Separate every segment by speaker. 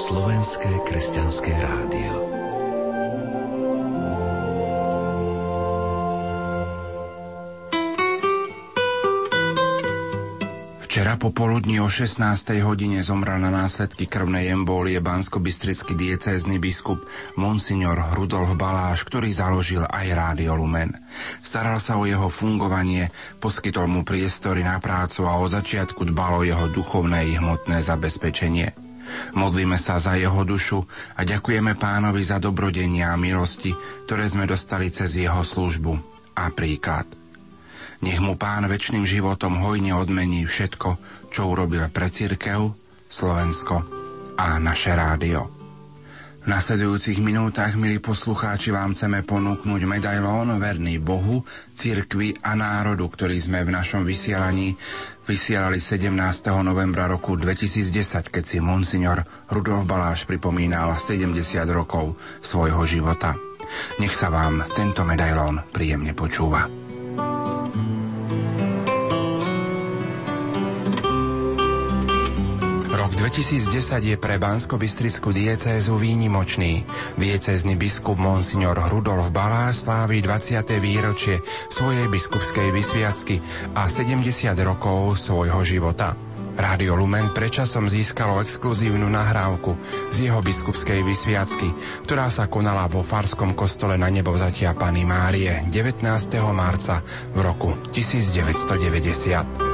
Speaker 1: Slovenské kresťanské rádio.
Speaker 2: Včera popoludní o 16. hodine zomrel na následky krvnej embólie bansko-bystrický diecézny biskup Monsignor Rudolf Baláš, ktorý založil aj Rádio Lumen. Staral sa o jeho fungovanie, poskytol mu priestory na prácu a od začiatku dbalo jeho duchovné i hmotné zabezpečenie. Modlíme sa za jeho dušu a ďakujeme pánovi za dobrodenia a milosti, ktoré sme dostali cez jeho službu a príklad. Nech mu pán väčšným životom hojne odmení všetko, čo urobil pre církev, Slovensko a naše rádio. V nasledujúcich minútach, milí poslucháči, vám chceme ponúknuť medailón verný Bohu, cirkvi a národu, ktorý sme v našom vysielaní vysielali 17. novembra roku 2010, keď si monsignor Rudolf Baláš pripomínal 70 rokov svojho života. Nech sa vám tento medailón príjemne počúva. 2010 je pre Bansko-Bystrickú diecézu výnimočný. Diecézny biskup Monsignor Rudolf Balá slávi 20. výročie svojej biskupskej vysviacky a 70 rokov svojho života. Rádio Lumen predčasom získalo exkluzívnu nahrávku z jeho biskupskej vysviacky, ktorá sa konala vo Farskom kostole na nebovzatia Pany Márie 19. marca v roku 1990.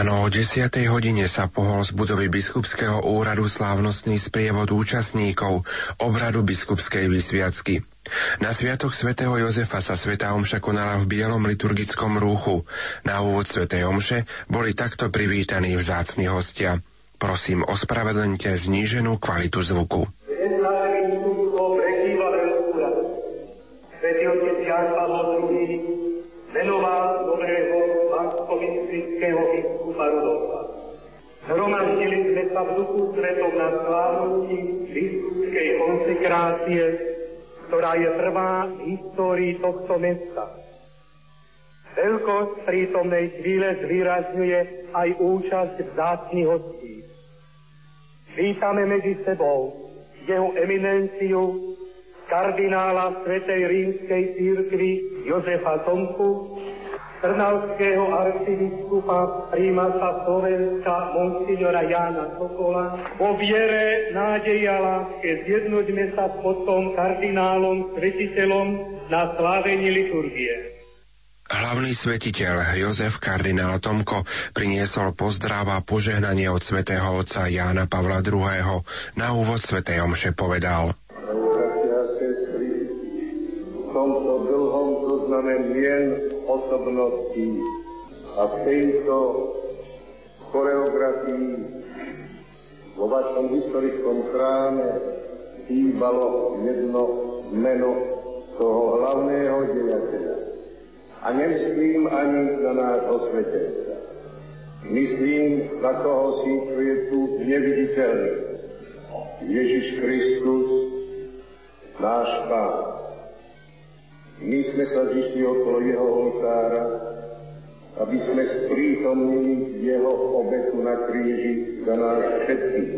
Speaker 2: Ráno o 10. hodine sa pohol z budovy biskupského úradu slávnostný sprievod účastníkov obradu biskupskej vysviacky. Na sviatok svätého Jozefa sa sveta omša konala v bielom liturgickom rúchu. Na úvod svätej omše boli takto privítaní vzácni hostia. Prosím, ospravedlňte zníženú kvalitu zvuku. Sa v duchu svetom na slávnosti biskupskej konsekrácie, ktorá je prvá v histórii tohto mesta. Veľkosť prítomnej chvíle zvýrazňuje aj účasť vzácných hostí. Vítame medzi sebou jeho eminenciu kardinála Svetej rímskej církvy Jozefa Tomku, trnavského arcibiskupa prímasa Slovenska monsignora Jána Sokola. Po viere, nádeji a láske zjednoďme sa pod tom kardinálom, svetiteľom na slávení liturgie. Hlavný svetiteľ Jozef kardinál Tomko priniesol pozdrav a požehnanie od svätého otca Jána Pavla II. Na úvod svätej omše povedal.
Speaker 3: V tomto dlhom zozname mien osobností a v tejto choreografii vo vašom historickom chráme chýbalo jedno meno toho hlavného dejateľa. A nemyslím ani na náš osvetenca. Myslím na koho si, čo je tu neviditeľný. Ježiš Kristus, náš Pán. My sme sa zišli okolo jeho oltára, aby sme sprítomnili jeho obetu na kríži za nás všetkých.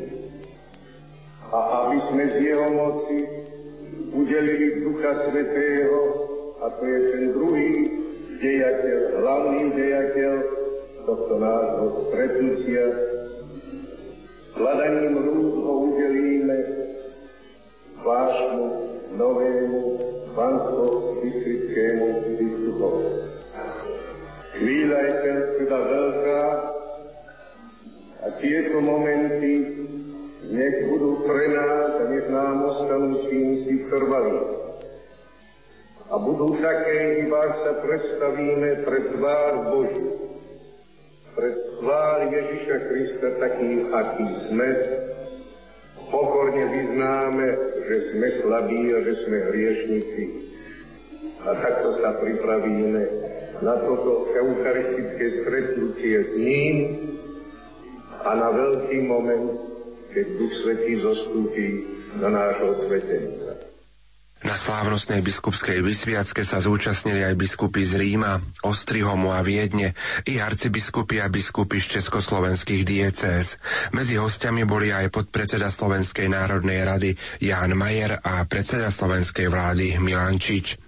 Speaker 3: A aby sme z jeho moci udelili Ducha Svetého, to je ten druhý dejateľ, hlavný dejateľ tohto nášho stretnutia.
Speaker 2: Biskupskej vysviacke sa zúčastnili aj biskupy z Ríma, Ostrihomu a Viedne i arcibiskupy a biskupy z československých diecéz. Medzi hostiami boli aj podpredseda Slovenskej národnej rady Ján Majer a predseda slovenskej vlády Milan Čič.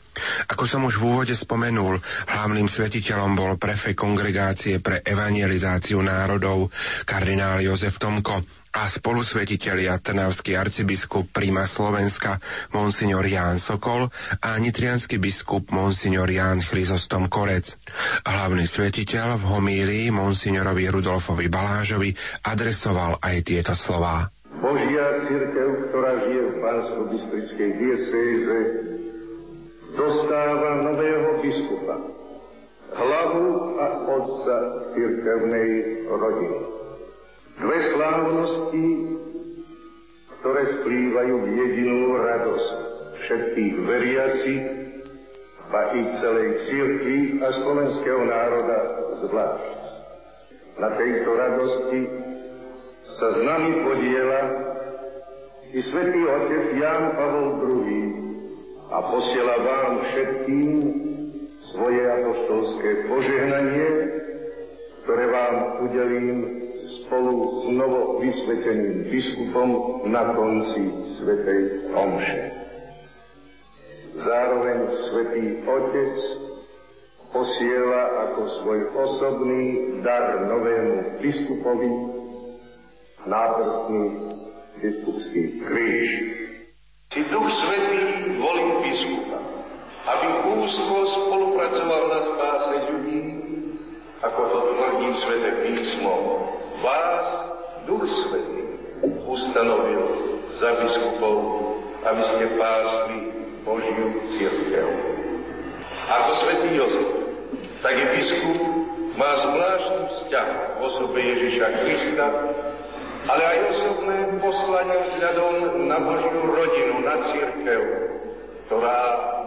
Speaker 2: Ako som už v úvode spomenul, hlavným svetiteľom bol prefekt kongregácie pre evangelizáciu národov, kardinál Jozef Tomko, a spolusvetitelia Trnavský arcibiskup Prima Slovenska Monsignor Ján Sokol a nitrianský biskup Monsignor Ján Chryzostom Korec. Hlavný svetiteľ v homílii Monsignorovi Rudolfovi Balážovi adresoval aj tieto slová.
Speaker 4: Božia církev, ktorá žije v Pánsko-Bystrickej diecéze, dostáva nového biskupa, hlavu a otca církevnej rodiny. Dve slávnosti, ktoré splývajú v jedinú radosť všetkých veriacich a i celej církvy a slovenského národa zvlášť. Na tejto radosti sa s nami podiela i svätý otec Jan Pavol II, a posiela vám všetkým svoje apoštolské požehnanie, ktoré vám udelím spolu s novo vysveteným biskupom na konci Svetej Omše. Zároveň Svetý Otec posiela ako svoj osobný dar novému biskupovi náprstný biskupský kríž.
Speaker 3: Si Duch Svetý volí biskupa, aby úzko spolupracoval na spáse ľudí, ako to tvrdí Svete písmo. Vás Duch Svetý ustanovil za biskupov, aby ste pásli Božiu církev. Ako Svetý Jozef, tak i biskup má zvláštny vzťah v osobe Ježiša Krista, ale aj osobné poslanie vzhľadom na Božiu rodinu, na církev, ktorá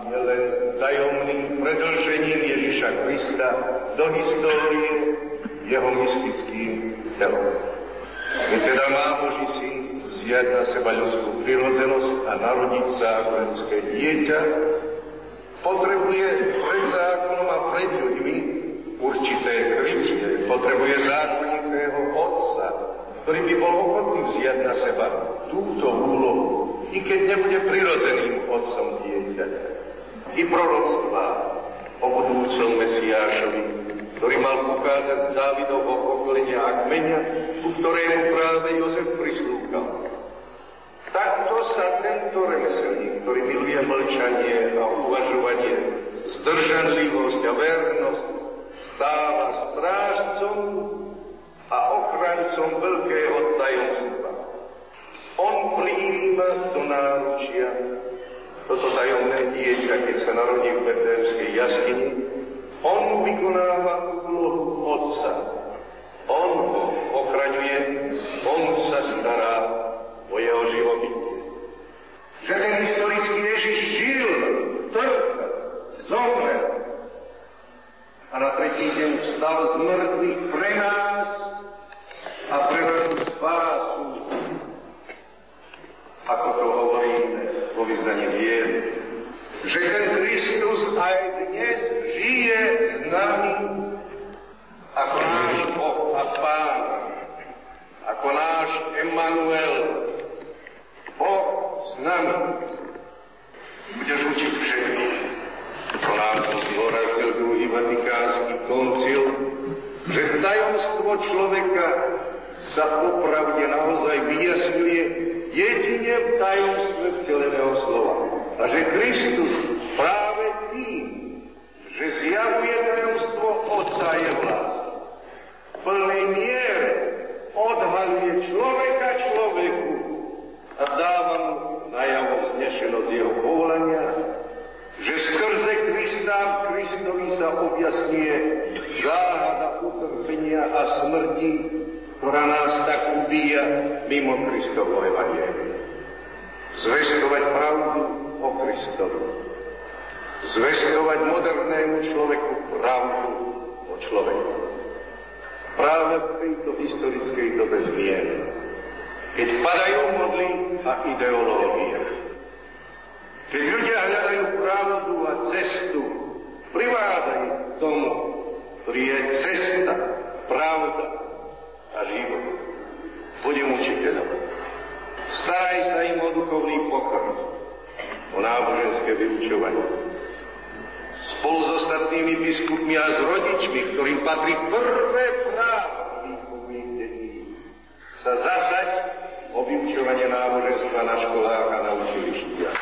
Speaker 3: je len tajomným predlžením Ježiša Krista do histórie jeho mystickým telom. My teda má Boží syn vziať na seba ľudskú prirodzenosť a narodiť sa ako ľudské dieťa, potrebuje pred zákonom a pred ľuďmi určité krytie, potrebuje zákonitého otca, ktorý by bol ochotný vziať na seba túto úlohu, i keď nebude prirodzeným otcom dieťaťa. I proroctva o budúcom Mesiášovi, ktorý mal pochádzať z Dávidovho pokolenia a kmeňa, ku ktorému práve Jozef prislúkal. Takto sa tento remeselník, ktorý miluje mlčanie a uvažovanie, zdržanlivosť a vernosť, stáva strážcom a ochrancom veľkého tajomstva. On prijíma do náručia toto tajomné dieťa, keď sa narodí v Betlehemskej jaskyni. On vykonáva úlohu otca. On ho ochraňuje, on sa stará o jeho živobytie. Že ten historický Ježiš žil, trpel, zomrel a na tretí deň vstal z mŕtvych pre nás a pre našu spásu, ako to hovoríme vo vyznaní. Že ten Kristus aj dnes žije s nami ako náš Boh a Pán, ako náš Emanuel, Boh s nami. Budeš učiť všetkých. To nám to zdôraznil druhý Vatikánsky koncil, že tajomstvo človeka sa popravde naozaj vyjasňuje jedine v tajomstve vteleného slova. A že Kristus práve tým, že zjavuje tajomstvo Otca je lásky, v plnej odhaluje človeka človeku a dáva mu najavo znešenosť jeho povolania, že skrze Krista v Kristovi sa objasňuje záhada utrpenia a smrti, ktorá nás tak ubíja mimo Kristovo Evangelium. Zvestovať pravdu o Kristovi. Zvestovať modernému človeku pravdu o človeku. Práve v tejto historickej dobe zmien, keď padajú modly a ideológie,
Speaker 5: Keď ľudia hľadajú pravdu a cestu, privádzajú k tomu, ktorý je cesta, pravda a život. Budem učiteľom. Staraj sa im o duchovný pokrm, o náboženské vyučovanie. Spolu s ostatnými biskupmi a s rodičmi, ktorým patrí prvé právo výchovných detí, sa zasaď o vyučovanie náboženstva na školách a na učilištiach.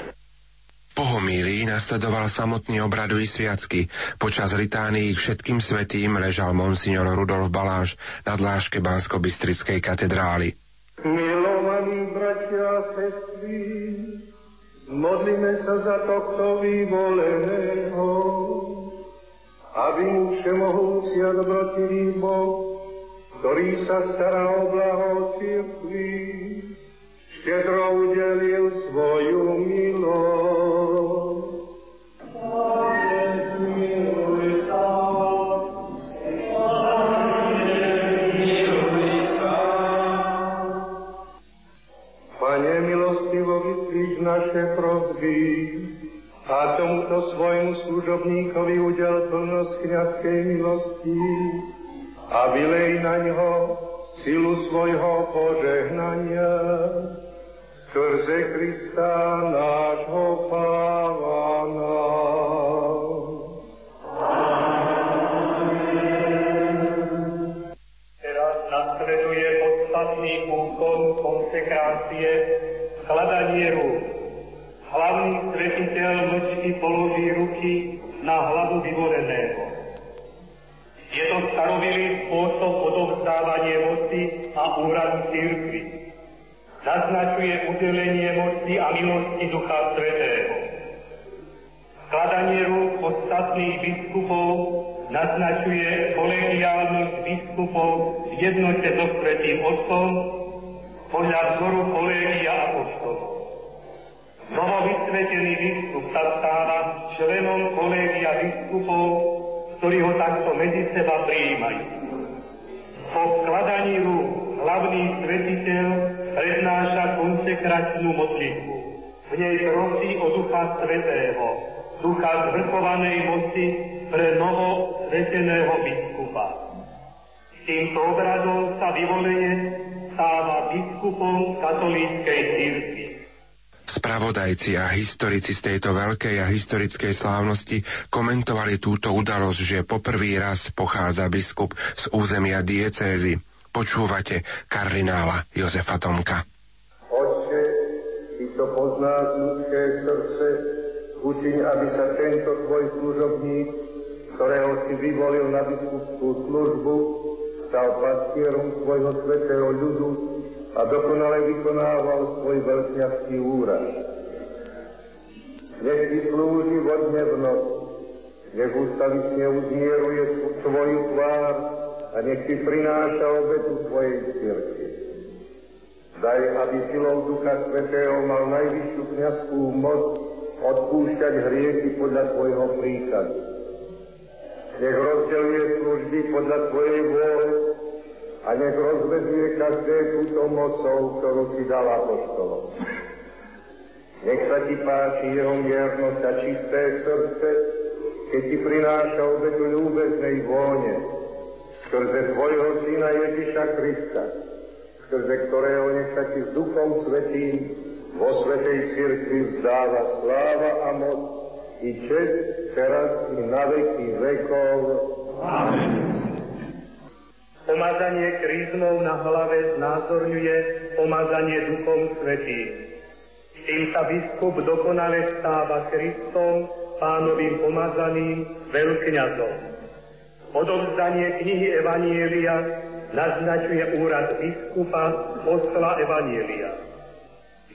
Speaker 2: Po homílii nasledoval samotný obradový sviacky. Počas litánií k všetkým svetým ležal monsignor Rudolf Baláš na dláške Bansko-Bystrickej katedrály.
Speaker 3: Milovaní bratia a sestry, modlíme sa za tohto vyvoleného, aby mu všemohúci a dobrotivý Boh, ktorý sa stará o blaho církvy, štedro udelil svojmu služobníkovi udel plnosť kniazkej milosti a vylej na ňo silu svojho požehnania skrze Krista nášho Pána.
Speaker 6: Teraz nasleduje podstatný úkon konsekrácie skladanie rúk. Hlavný svetiteľ mlčky položí ruky na hlavu vyvoleného. Je to starobilý spôsob odovzdávania moci a úradu církvy. Naznačuje udelenie moci a milosti Ducha Svetého. Skladanie rúk ostatných biskupov naznačuje kolegiálnosť biskupov v jednote so Svetým Otcom podľa vzoru kolegia apoštolov. Novovysvetený biskup sa stáva členom kolegia biskupov, ktorí ho takto medzi seba prijímajú. Po skladaní rúk hlavný svetiteľ prednáša konsekračnú modlitbu. V nej prosí o Ducha Svetého, Ducha zvrchovanej moci pre novo sveteného biskupa. Týmto obradom sa vyvolenie stáva biskupom katolíckej církvy.
Speaker 2: Spravodajci a historici z tejto veľkej a historickej slávnosti komentovali túto udalosť, že poprvý raz pochádza biskup z územia diecézy. Počúvate kardinála Jozefa Tomka.
Speaker 3: Otče, Ty to poznáš ľudské srdce, učiň, aby sa tento Tvoj služobník, ktorého si vyvolil na biskupskú službu, stal pastierom svojho svetého ľudu a dokonale vykonával svoj veľkňaský úrad. Nech Ty slúži vodne v noc, nech ústavične uzmieruje Tvoju tvár a nech Ty prináša obetu Tvojej cirkvi. Daj, aby silou Ducha Svetého mal najvyššiu kniazskú moc odpúšťať hriechy podľa Tvojho príkazu. Nech rozdeluje služby podľa Tvojej vôle a nech rozvezuje každé túto mocou, ktorú si dal apoštolom. Nech sa ti páči jeho miernosť a čisté srdce, keď ti prináša obetu ľúbeznej vône, skrze tvojho syna Ježiša Krista, skrze ktorého nech sa ti s Duchom Svetým vo Svetej Cirkvi vzdáva sláva a moc i čest teraz i na veky vekov. Amen.
Speaker 6: Pomazanie krízmou na hlave znázorňuje pomazanie Duchom Svetým. Tým sa biskup dokonale stáva Kristom, pánovým pomazaným veľkňazom. Odovzdanie knihy Evanielia naznačuje úrad biskupa posla Evanielia.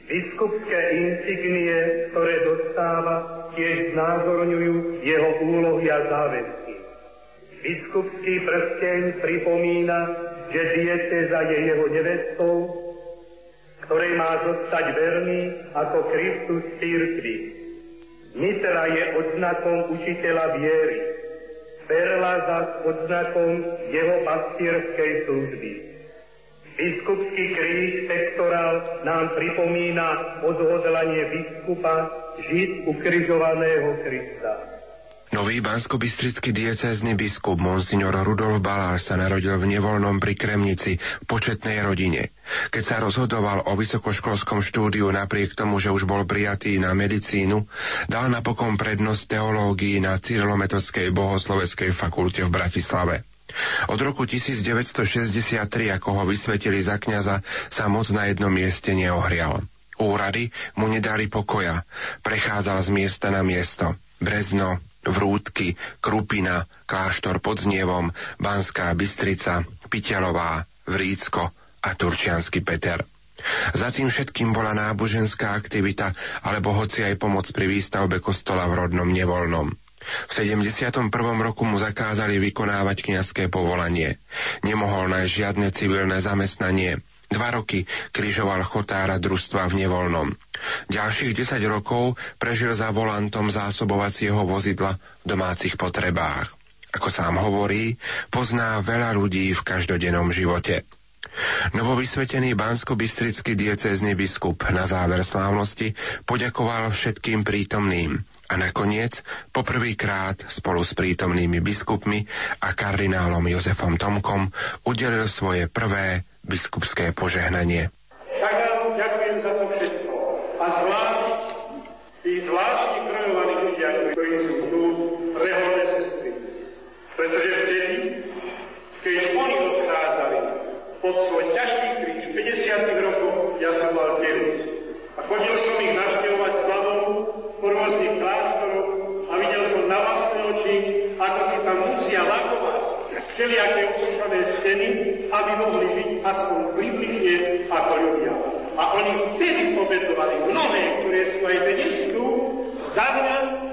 Speaker 6: Biskupské insignie, ktoré dostáva, tiež znázorňujú jeho úlohy a záväzky. Biskupský prsteň pripomína, že dieceza je jeho nevestou, ktorej má zostať verný ako Kristus církvy. Mitra je odznakom učiteľa viery, perla za odznakom jeho pastierskej služby. Biskupský kríž pektorál nám pripomína odhodlanie biskupa žiť ukrižovaného Krista.
Speaker 2: Nový banskobistrický diecézny biskup Monsignor Rudolf Baláš sa narodil v nevoľnom pri Kremnici v početnej rodine. Keď sa rozhodoval o vysokoškolskom štúdiu napriek tomu, že už bol prijatý na medicínu, dal napokon prednosť teológii na Cyrilometodskej bohosloveckej fakulte v Bratislave. Od roku 1963, ako ho vysvetili za kňaza, sa moc na jednom mieste neohrial. Úrady mu nedali pokoja. Prechádzal z miesta na miesto. Brezno, Vrútky, Krupina, Kláštor pod Znievom, Banská Bystrica, Piteľová, Vrícko a Turčiansky Peter. Za tým všetkým bola náboženská aktivita alebo hoci aj pomoc pri výstavbe kostola v rodnom nevoľnom. V 71. roku mu zakázali vykonávať kňazské povolanie. Nemohol nájsť žiadne civilné zamestnanie. Dva roky križoval chotára družstva v nevoľnom. Ďalších 10 rokov prežil za volantom zásobovacieho vozidla v domácich potrebách. Ako sám hovorí, pozná veľa ľudí v každodennom živote. Novovysvetený bansko-bystrický diecézny biskup na záver slávnosti poďakoval všetkým prítomným a nakoniec poprvýkrát spolu s prítomnými biskupmi a kardinálom Jozefom Tomkom udelil svoje prvé biskupské požehnanie.
Speaker 7: Tak vám ďakujem za to všetko. A zvlášť tí zvláštni krojovaní ľudia, ktorí sú tu, reholné sestry. Pretože vtedy, keď oni odchádzali pod svoj ťažký kríž 50 rokov, ja som mal 9. A chodil som ich navštevovať s hlavou po rôznych kláštoroch a videl som na vlastné oči, ako si tam musia lakovať všelijaké ukúšané steny, aby mohli byť aspoň približne ako ľudia. A oni vtedy obetovali mnohé, ktoré sú aj dnes tu, za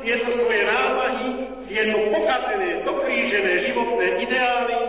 Speaker 7: tieto svoje námahy, tieto pokazené, dokrížené životné ideály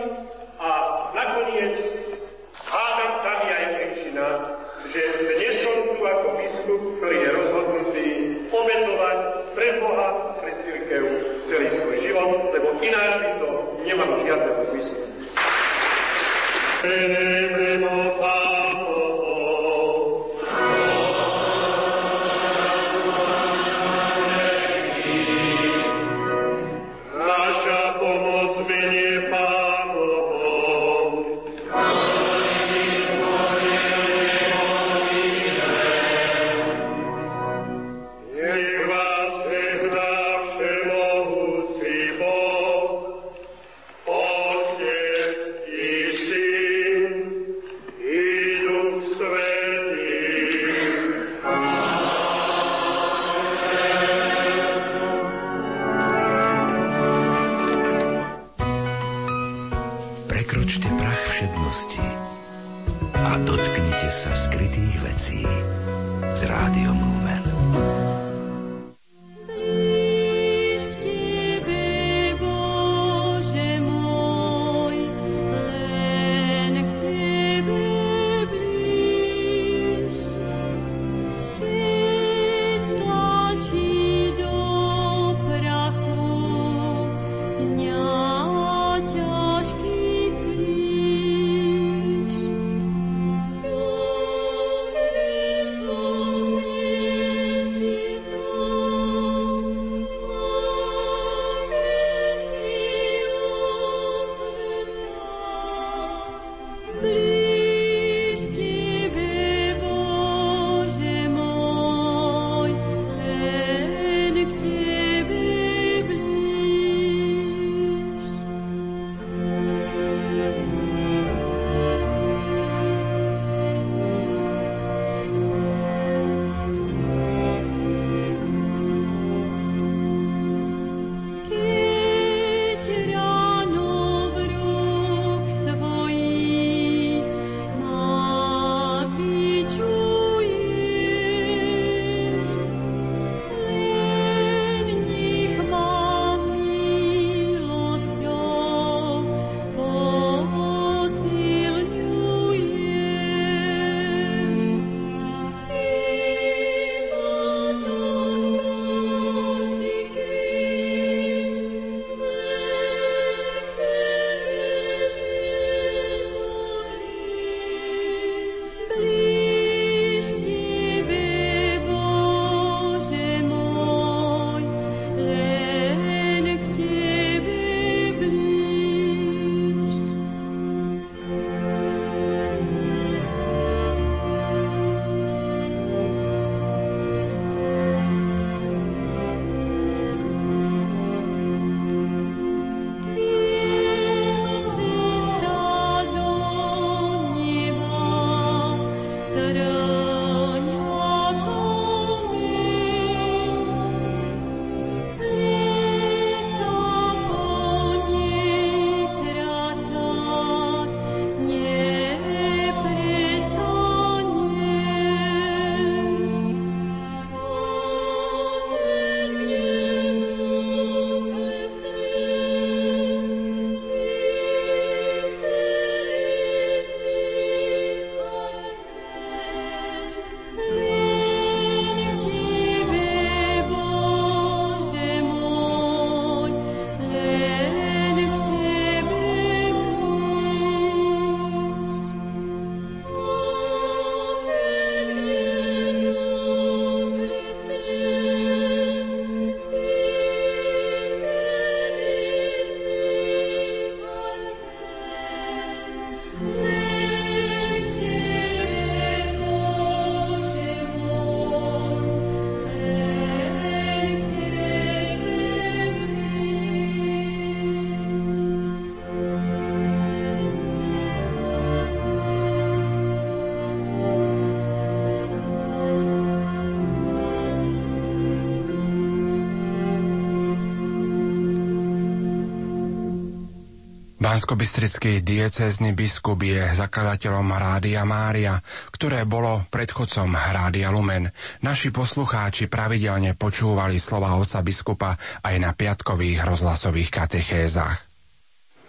Speaker 2: Banskobystrický diecézny biskup je zakladateľom Rádia Mária, ktoré bolo predchodcom Rádia Lumen. Naši poslucháči pravidelne počúvali slova otca biskupa aj na piatkových rozhlasových katechézach.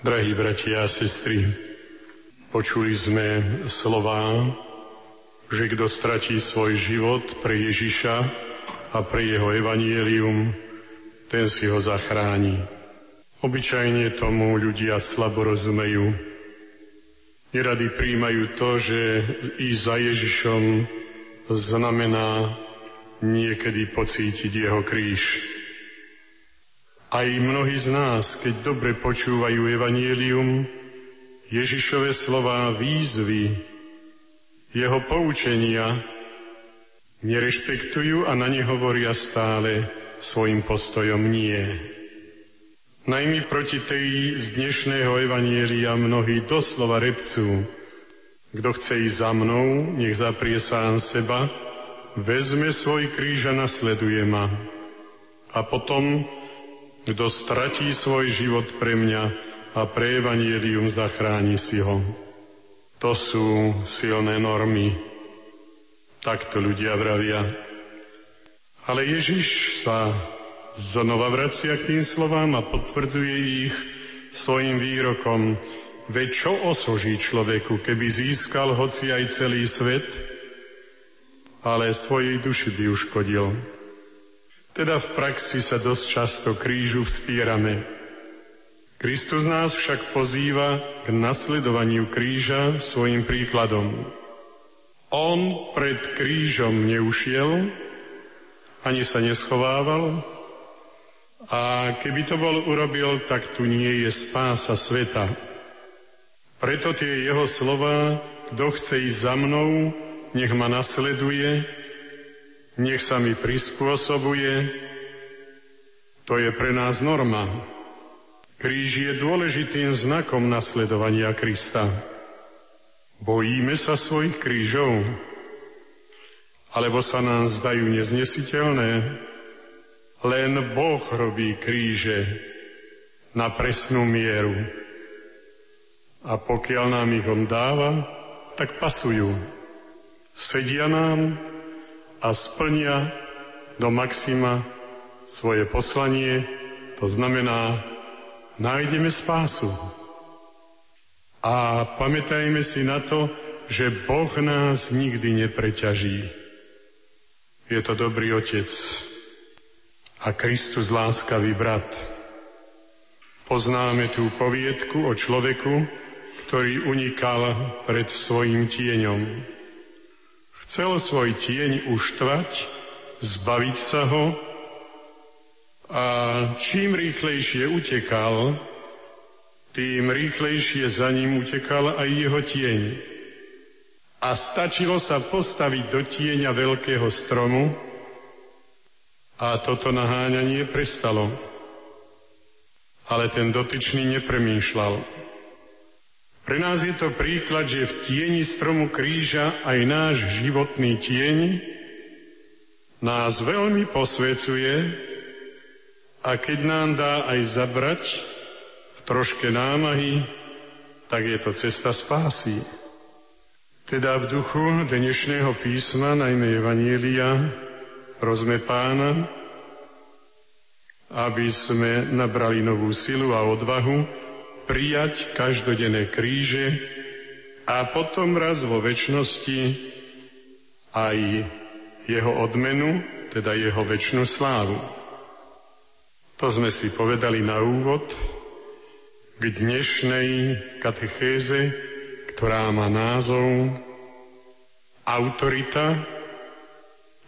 Speaker 8: Drahí bratia a sestry, počuli sme slová, že kto stratí svoj život pre Ježiša a pre jeho evanielium, ten si ho zachráni. Obyčajne tomu ľudia slabo rozumejú. Nerady príjmajú to, že ísť za Ježišom znamená niekedy pocítiť jeho kríž. Aj mnohí z nás, keď dobre počúvajú Evangelium, Ježišove slova výzvy, jeho poučenia, nerešpektujú a na ne hovoria stále svojim postojom nie. Najmä proti tej z dnešného evanielia mnohí doslova repcú. Kto chce ísť za mnou, nech zaprie sám seba, vezme svoj kríž a nasleduje ma. A potom, kto stratí svoj život pre mňa a pre evanielium zachráni si ho. To sú silné normy. Takto ľudia vravia. Ale Ježiš sa znova vracia k tým slovám a potvrdzuje ich svojim výrokom. Veď čo osoží človeku, keby získal hoci aj celý svet, ale svojej duši by uškodil. Teda v praxi sa dosť často krížu vspierame. Kristus nás však pozýva k nasledovaniu kríža svojim príkladom. On pred krížom neušiel, ani sa neschovával, a keby to bol urobil, tak tu nie je spása sveta. Preto tie jeho slova, kto chce ísť za mnou, nech ma nasleduje, nech sa mi prispôsobuje, to je pre nás norma. Kríž je dôležitým znakom nasledovania Krista. Bojíme sa svojich krížov, alebo sa nám zdajú neznesiteľné, len Boh robí kríže na presnú mieru. A pokiaľ nám ich on dáva, tak pasujú. Sedia nám a splnia do maxima svoje poslanie, to znamená, nájdeme spásu. A pamätajme si na to, že Boh nás nikdy nepreťaží. Je to dobrý otec, a Kristus láskavý brat. Poznáme tú poviedku o človeku, ktorý unikal pred svojim tieňom. Chcel svoj tieň uštvať, zbaviť sa ho a čím rýchlejšie utekal, tým rýchlejšie za ním utekal aj jeho tieň. A stačilo sa postaviť do tieňa veľkého stromu, a toto naháňanie prestalo. Ale ten dotyčný nepremýšľal. Pre nás je to príklad, že v tieni stromu kríža aj náš životný tieň nás veľmi posvecuje a keď nám dá aj zabrať v troške námahy, tak je to cesta spásy. Teda v duchu dnešného písma, najmä Evanielia, Prosme pána, aby sme nabrali novú silu a odvahu prijať každodenné kríže a potom raz vo väčšnosti aj jeho odmenu, teda jeho väčšnú slávu. To sme si povedali na úvod k dnešnej katechéze, ktorá má názov Autorita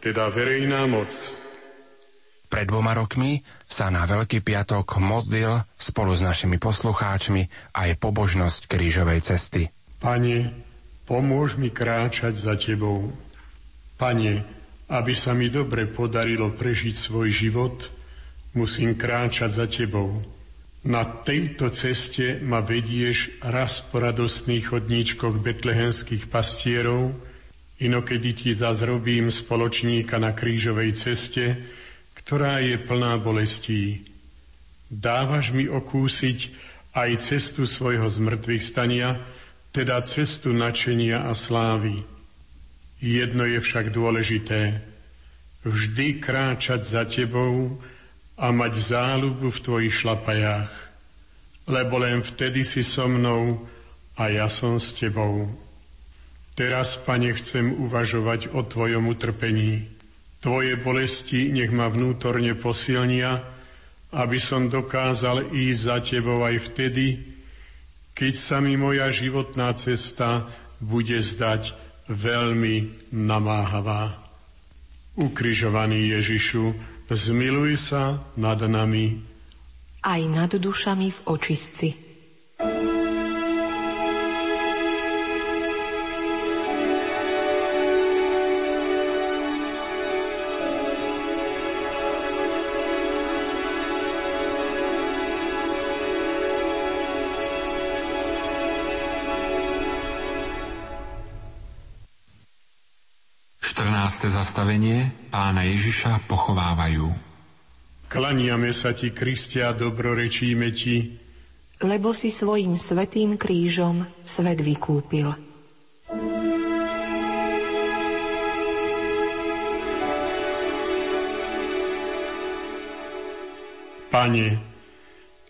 Speaker 8: teda verejná moc.
Speaker 2: Pred dvoma rokmi sa na Veľký piatok modlil spolu s našimi poslucháčmi aj pobožnosť krížovej cesty.
Speaker 8: Pane, pomôž mi kráčať za Tebou. Pane, aby sa mi dobre podarilo prežiť svoj život, musím kráčať za Tebou. Na tejto ceste ma vedieš raz po radostných chodníčkoch betlehenských pastierov, Inokedy ti zazrobím spoločníka na krížovej ceste, ktorá je plná bolestí. Dávaš mi okúsiť aj cestu svojho zmrtvých stania, teda cestu načenia a slávy. Jedno je však dôležité. Vždy kráčať za tebou a mať záľubu v tvojich šlapajách, lebo len vtedy si so mnou a ja som s tebou. Teraz, pane, chcem uvažovať o tvojom utrpení. Tvoje bolesti nech ma vnútorne posilnia, aby som dokázal ísť za tebou aj vtedy, keď sa mi moja životná cesta bude zdať veľmi namáhavá. Ukrižovaný Ježišu, zmiluj sa nad nami.
Speaker 9: Aj nad dušami v očistci.
Speaker 1: 14. zastavenie pána Ježiša pochovávajú.
Speaker 8: Klaniame sa ti, Kristia, dobrorečíme ti,
Speaker 9: lebo si svojim svetým krížom svet vykúpil.
Speaker 8: Pane,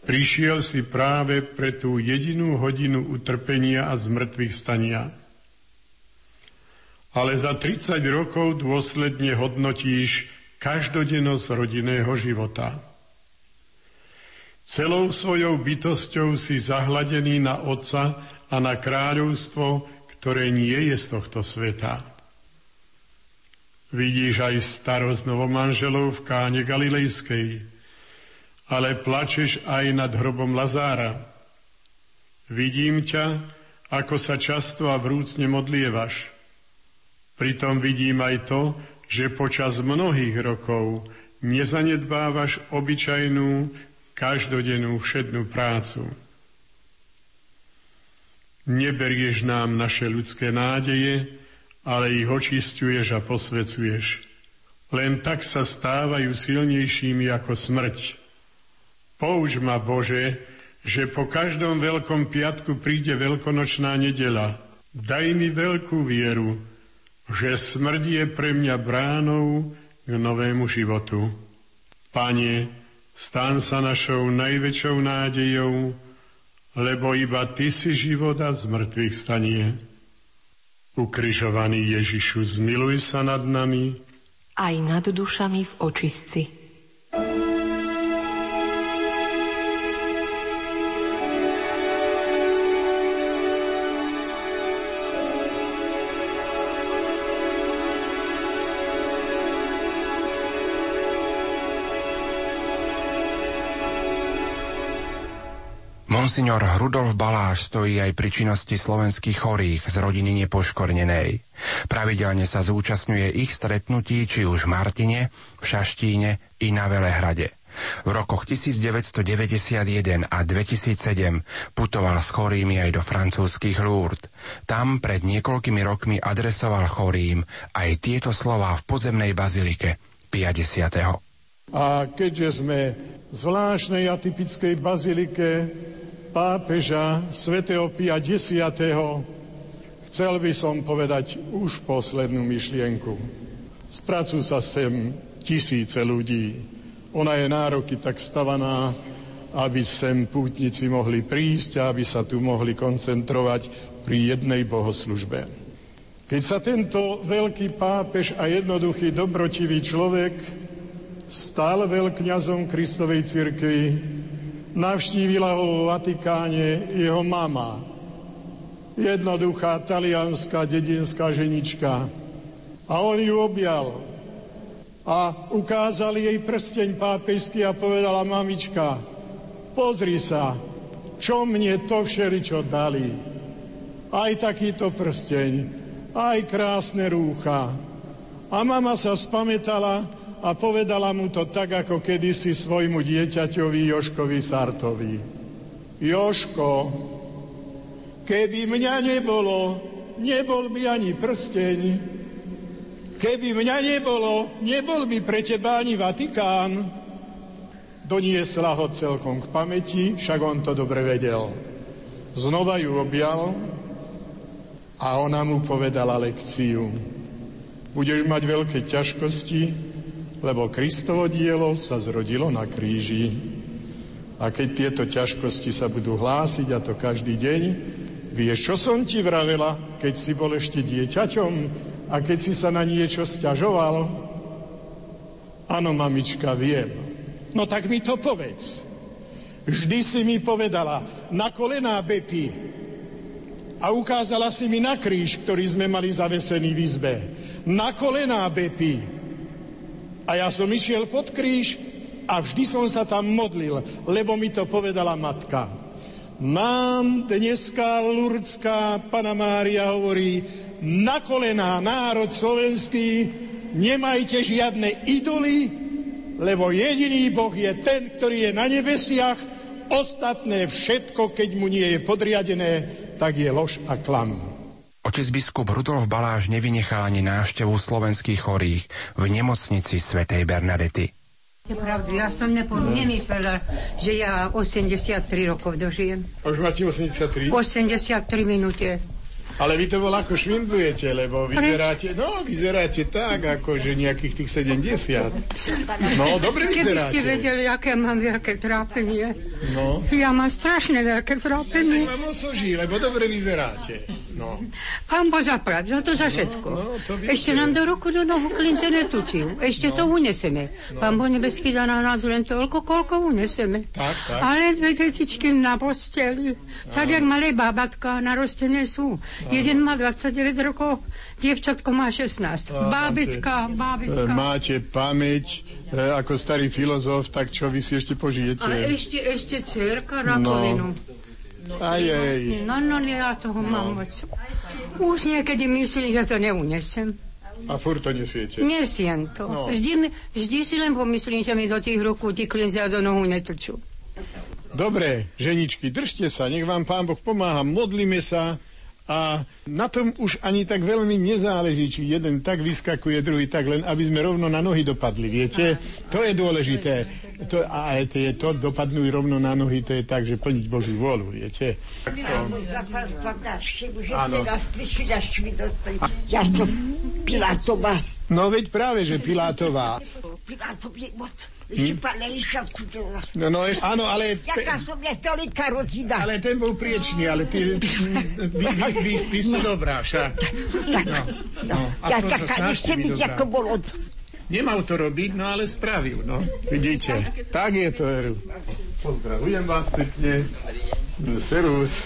Speaker 8: prišiel si práve pre tú jedinú hodinu utrpenia a zmrtvých stania – ale za 30 rokov dôsledne hodnotíš každodennosť rodinného života. Celou svojou bytosťou si zahladený na Otca a na kráľovstvo, ktoré nie je z tohto sveta. Vidíš aj starosť novomanželov v káne Galilejskej, ale plačeš aj nad hrobom Lazára. Vidím ťa, ako sa často a vrúcne modlievaš – Pritom vidím aj to, že počas mnohých rokov nezanedbávaš obyčajnú, každodennú všednú prácu. Neberieš nám naše ľudské nádeje, ale ich očistuješ a posvecuješ. Len tak sa stávajú silnejšími ako smrť. Pouč ma, Bože, že po každom veľkom piatku príde veľkonočná nedela. Daj mi veľkú vieru, že smrť je pre mňa bránou k novému životu. Pane, stan sa našou najväčšou nádejou, lebo iba Ty si život a z mŕtvych stanie. Ukrižovaný Ježišu, zmiluj sa nad nami,
Speaker 9: aj nad dušami v očistci.
Speaker 2: Monsignor Rudolf Baláš stojí aj pri činnosti slovenských chorých z rodiny nepoškornenej. Pravidelne sa zúčastňuje ich stretnutí či už v Martine, v Šaštíne i na Velehrade. V rokoch 1991 a 2007 putoval s chorými aj do francúzskych Lourdes. Tam pred niekoľkými rokmi adresoval chorým aj tieto slova v podzemnej bazilike 50.
Speaker 10: A keďže sme zvláštnej atypickej bazilike pápeža svätého Pia X. chcel by som povedať už poslednú myšlienku. Spracujú sa sem tisíce ľudí. Ona je nároky tak stavaná, aby sem pútnici mohli prísť a aby sa tu mohli koncentrovať pri jednej bohoslužbe. Keď sa tento veľký pápež a jednoduchý dobrotivý človek stal veľkňazom Kristovej cirkvi, Navštívila ho v Vatikáne jeho mama. Jednoduchá talianská dedinská ženička. A on ju objal. A ukázal jej prsteň pápežský a povedala, mamička, pozri sa, čo mne to všeličo dali. Aj takýto prsteň, aj krásne rúcha. A mama sa spametala, a povedala mu to tak, ako kedysi svojmu dieťaťovi Joškovi Sartovi. Joško, keby mňa nebolo, nebol by ani prsteň. Keby mňa nebolo, nebol by pre teba ani Vatikán.
Speaker 11: Doniesla ho celkom k pamäti, však on to dobre vedel. Znova ju objal a ona mu povedala lekciu. Budeš mať veľké ťažkosti, lebo Kristovo dielo sa zrodilo na kríži. A keď tieto ťažkosti sa budú hlásiť, a to každý deň, vieš, čo som ti vravela, keď si bol ešte dieťaťom a keď si sa na niečo stiažoval? Áno, mamička, viem. No tak mi to povedz. Vždy si mi povedala, na kolená Bepi. A ukázala si mi na kríž, ktorý sme mali zavesený v izbe. Na kolená Bepi. A ja som išiel pod kríž a vždy som sa tam modlil, lebo mi to povedala matka. Nám dneska Lurdská Pana Mária hovorí, na kolená národ slovenský, nemajte žiadne idoly, lebo jediný Boh je ten, ktorý je na nebesiach, ostatné všetko, keď mu nie je podriadené, tak je lož a klam.
Speaker 2: Otec biskup Rudolf Baláš nevynechal ani návštevu slovenských chorých v nemocnici svätej Bernadety.
Speaker 12: Pravdu, ja som nepo, nemyslela, že ja 83 rokov dožijem.
Speaker 11: A už máte 83?
Speaker 12: 83 minúte.
Speaker 11: Ale vy to bol ako švindlujete, lebo vyzeráte, no vyzeráte tak, ako že nejakých tých 70. No, dobre vyzeráte.
Speaker 12: Keby ste vedeli, aké mám veľké trápenie.
Speaker 11: No.
Speaker 12: Ja mám strašne veľké trápenie.
Speaker 11: Ja vám osoží, lebo dobre vyzeráte. No.
Speaker 12: Pán Boh zaplať, za to za všetko.
Speaker 11: No, no, to
Speaker 12: Ešte nám do ruku do nohu klince netučil. Ešte no. to uneseme. No. Pán Boh nebeský dá na nás len toľko, koľko uneseme.
Speaker 11: Tak, tak.
Speaker 12: Ale dve detičky na posteli. Tak, jak malé bábatka narostené sú. Jeden má 29 rokov, dievčatko má 16. Bábitka, bábitka.
Speaker 11: Máte pamäť, e, ako starý filozof, tak čo vy si ešte požijete?
Speaker 12: A ešte, ešte cerka rakovinu.
Speaker 11: No. Aj, aj.
Speaker 12: No, no, ja toho no. mám moc. Už niekedy myslím, že to neunesem.
Speaker 11: A furt to nesiete?
Speaker 12: Nesiem to. No. Vždy, vždy si len pomyslím, že mi do tých rukov tí klinzia do nohu netrčú.
Speaker 11: Dobre, ženičky, držte sa, nech vám Pán Boh pomáha, modlíme sa, a na tom už ani tak veľmi nezáleží, či jeden tak vyskakuje, druhý tak, len aby sme rovno na nohy dopadli, viete? To je dôležité. To, a to, to dopadnú rovno na nohy, to je tak, že plniť Božiu vôľu, viete?
Speaker 13: Áno. Ja som Pilátová.
Speaker 11: No veď práve, že Pilátová.
Speaker 13: Pilátov je moc Vypalejša
Speaker 11: No, no, eš, áno, ale...
Speaker 13: Jaká som je tolika rodina.
Speaker 11: Ale ten bol priečný, ale ty... Vy, vy, vy, vy ste no. dobrá, však.
Speaker 13: Tak, no, no. Ja taká nechcem byť, ako bol od...
Speaker 11: Nemal to robiť, no ale spravil, no. Vidíte, tak je to, Eru. Pozdravujem vás pekne. Serus.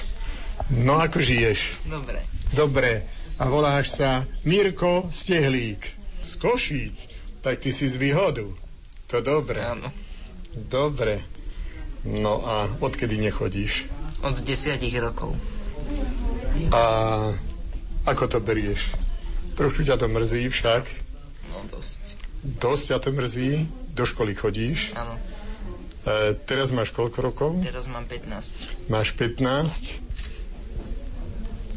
Speaker 11: No, ako žiješ?
Speaker 14: Dobre.
Speaker 11: Dobre. A voláš sa Mirko Stehlík z Košíc. Tak ty si z výhodu. To dobre.
Speaker 14: Áno.
Speaker 11: Dobre. No a odkedy nechodíš?
Speaker 14: Od desiatich rokov.
Speaker 11: A ako to berieš? Trošku ťa to mrzí však?
Speaker 14: No dosť.
Speaker 11: Dosť ťa to mrzí? Do školy chodíš?
Speaker 14: Áno.
Speaker 11: E, teraz máš koľko rokov?
Speaker 14: Teraz mám 15.
Speaker 11: Máš 15?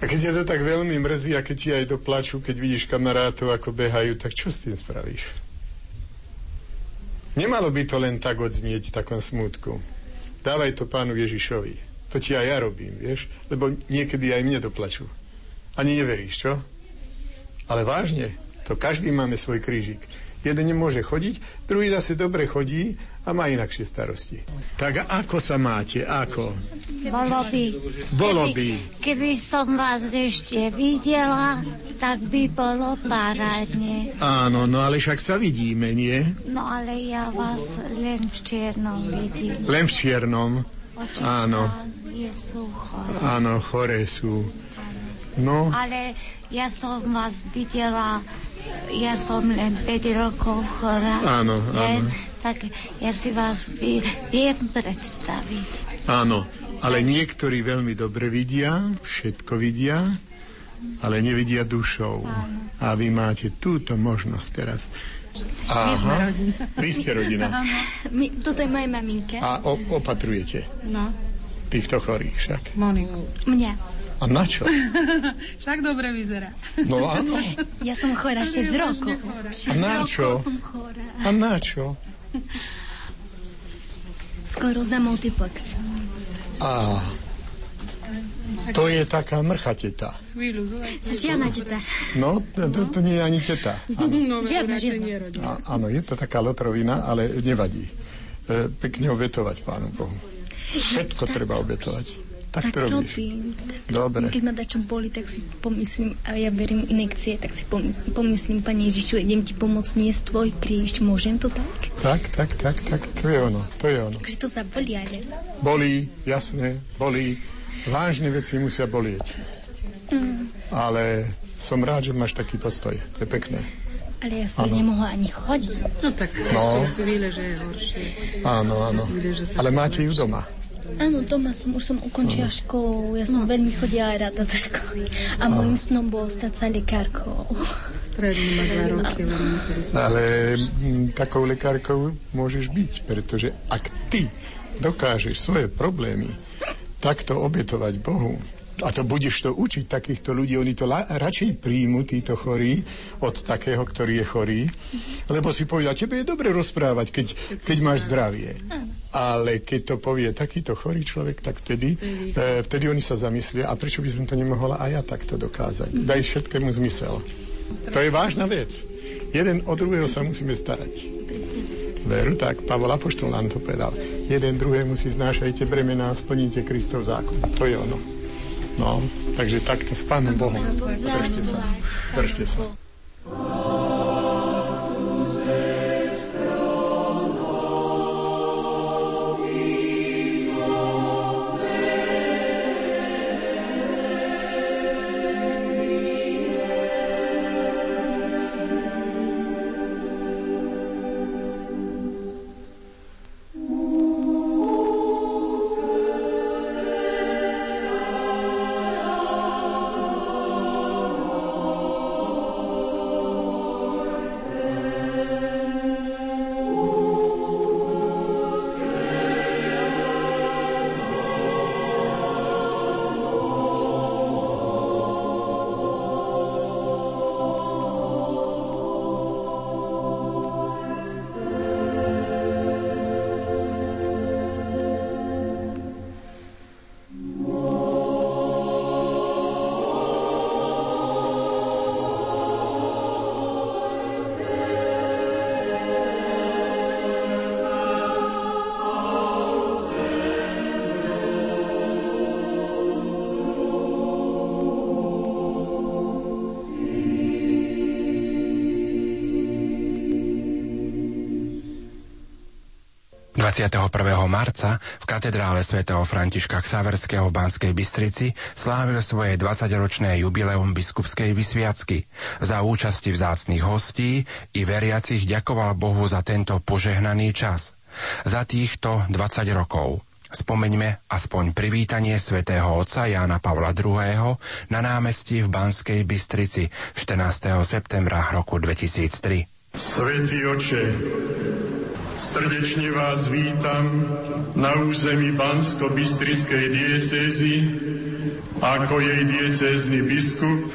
Speaker 11: A keď ťa to tak veľmi mrzí a keď ti aj doplačú, keď vidíš kamarátov, ako behajú, tak čo s tým spravíš? Nemalo by to len tak odznieť v takom smutku. Dávaj to pánu Ježišovi. To ti aj ja robím, vieš? Lebo niekedy aj mne doplačú. Ani neveríš, čo? Ale vážne, to každý máme svoj krížik. Jeden nemôže chodiť, druhý zase dobre chodí a má inakšie starosti. Tak ako sa máte? Ako?
Speaker 15: Bolo by.
Speaker 11: Bolo by.
Speaker 15: Keby, keby som vás ešte videla, tak by bolo parádne.
Speaker 11: Áno, no ale však sa vidíme, nie?
Speaker 15: No ale ja vás len v čiernom vidím.
Speaker 11: Len v čiernom?
Speaker 15: Očička
Speaker 11: Áno.
Speaker 15: Je sú chore.
Speaker 11: Áno, chore sú. No.
Speaker 15: Ale ja som vás videla, ja som len 5 rokov chora.
Speaker 11: Áno,
Speaker 15: len,
Speaker 11: áno.
Speaker 15: Tak ja si vás viem, viem predstaviť.
Speaker 11: Áno, ale niektorí veľmi dobre vidia, všetko vidia, ale nevidia dušou.
Speaker 15: Áno.
Speaker 11: A vy máte túto možnosť teraz.
Speaker 15: My sme
Speaker 11: Aha,
Speaker 15: rodina.
Speaker 11: vy ste rodina.
Speaker 15: My, toto je moja maminka.
Speaker 11: A o, opatrujete
Speaker 16: No,
Speaker 11: týchto chorých však.
Speaker 16: Moniku.
Speaker 15: Mňa.
Speaker 11: A na čo?
Speaker 16: Však dobre vyzerá.
Speaker 11: No áno.
Speaker 15: Ja som chora 6 rokov.
Speaker 11: A na čo? A na čo?
Speaker 17: skleróza multiplex.
Speaker 11: A to je taká mrchateta.
Speaker 17: Žiadna teta.
Speaker 11: No, to, to nie je ani teta. Áno.
Speaker 17: No, žiadna, žiadna.
Speaker 11: Áno, je to taká lotrovina, ale nevadí. E, pekne obetovať Pánu Bohu. Všetko treba obetovať. Tak,
Speaker 17: tak
Speaker 11: to robíš.
Speaker 17: robím. Tak,
Speaker 11: Dobre.
Speaker 17: Keď ma dačo boli, tak si pomyslím, a ja beriem inekcie, tak si pomyslím, pomyslím Pane Ježišu, idem ti pomôcť niesť tvoj kríž. Môžem to tak?
Speaker 11: Tak, tak, tak, tak, to je ono, to je ono.
Speaker 17: Takže to zabolí, ale...
Speaker 11: Bolí, jasné, bolí. Vážne veci musia bolieť.
Speaker 17: Mm,
Speaker 11: Ale som rád, že máš taký postoj. To je pekné.
Speaker 17: ale ja som
Speaker 11: Áno.
Speaker 17: nemohla ani chodiť.
Speaker 16: No tak
Speaker 11: No.
Speaker 16: chvíle, že je horšie.
Speaker 11: Áno, áno. Ale máte ju doma.
Speaker 17: Áno, doma som, už som ukončila školu, ja som veľmi chodila rada do školy. A môjim snom bolo stať sa lekárkou.
Speaker 16: Strednú má dva roky, len.
Speaker 11: Ale mm, takou lekárkou môžeš byť, pretože ak ty dokážeš svoje problémy takto obetovať Bohu, a to budeš to učiť takýchto ľudí, oni to la, radšej príjmu, títo chorí, od takého, ktorý je chorý, lebo si povedia, tebe je dobre rozprávať, keď, keď máš zdravie. Ale keď to povie takýto chorý človek, tak vtedy, e, vtedy oni sa zamyslia, a prečo by som to nemohla aj ja takto dokázať? Daj všetkému zmysel. To je vážna vec. Jeden od druhého sa musíme starať. Veru, tak Pavol Apoštol nám to povedal. Jeden druhému si znášajte bremena a splníte Kristov zákon. To je ono. No, takže takto s Pánom Bohom. Držte sa. Držte sa.
Speaker 2: – 21. marca v katedrále svätého Františka Ksaverského v Banskej Bystrici slávil svoje 20-ročné jubileum biskupskej vysviacky. Za účasti vzácných hostí i veriacich ďakoval Bohu za tento požehnaný čas. Za týchto 20 rokov. Spomeňme aspoň privítanie svätého otca Jána Pavla II. na námestí v Banskej Bystrici 14. septembra roku 2003.
Speaker 8: Svetý oče, srdečne vás vítam na území Bansko-Bystrickej diecézy ako jej diecézny biskup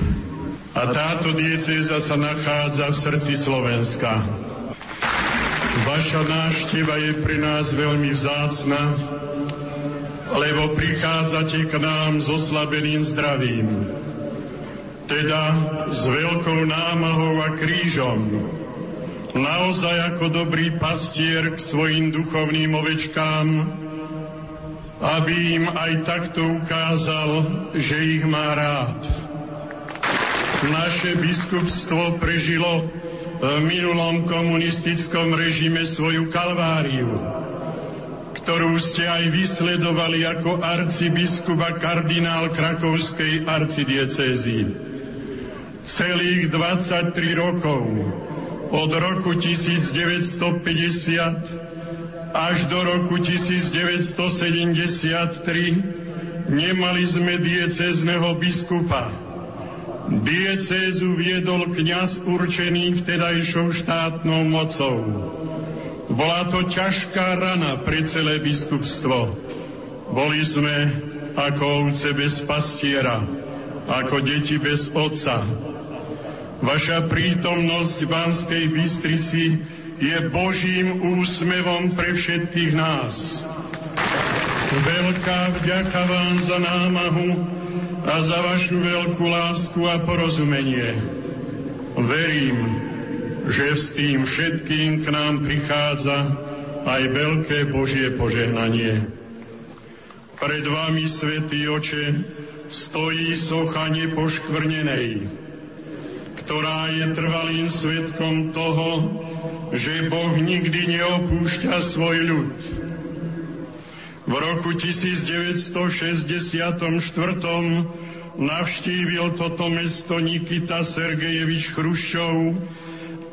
Speaker 8: a táto diecéza sa nachádza v srdci Slovenska. Vaša návšteva je pre nás veľmi vzácna, lebo prichádzate k nám s oslabeným zdravím, teda s veľkou námahou a krížom, naozaj ako dobrý pastier k svojim duchovným ovečkám, aby im aj takto ukázal, že ich má rád. Naše biskupstvo prežilo v minulom komunistickom režime svoju kalváriu, ktorú ste aj vysledovali ako arcibiskup a kardinál krakovskej arcidiecézy. Celých 23 rokov od roku 1950 až do roku 1973 nemali sme diecézneho biskupa. Diecézu viedol kňaz určený vtedajšou štátnou mocou. Bola to ťažká rana pre celé biskupstvo. Boli sme ako ovce bez pastiera, ako deti bez otca, Vaša prítomnosť v Banskej Bystrici je Božím úsmevom pre všetkých nás. Veľká vďaka vám za námahu a za vašu veľkú lásku a porozumenie. Verím, že s tým všetkým k nám prichádza aj veľké Božie požehnanie. Pred vami, Svetý Oče, stojí socha nepoškvrnenej, ktorá je trvalým svetkom toho, že Boh nikdy neopúšťa svoj ľud. V roku 1964 navštívil toto mesto Nikita Sergejevič Chruščov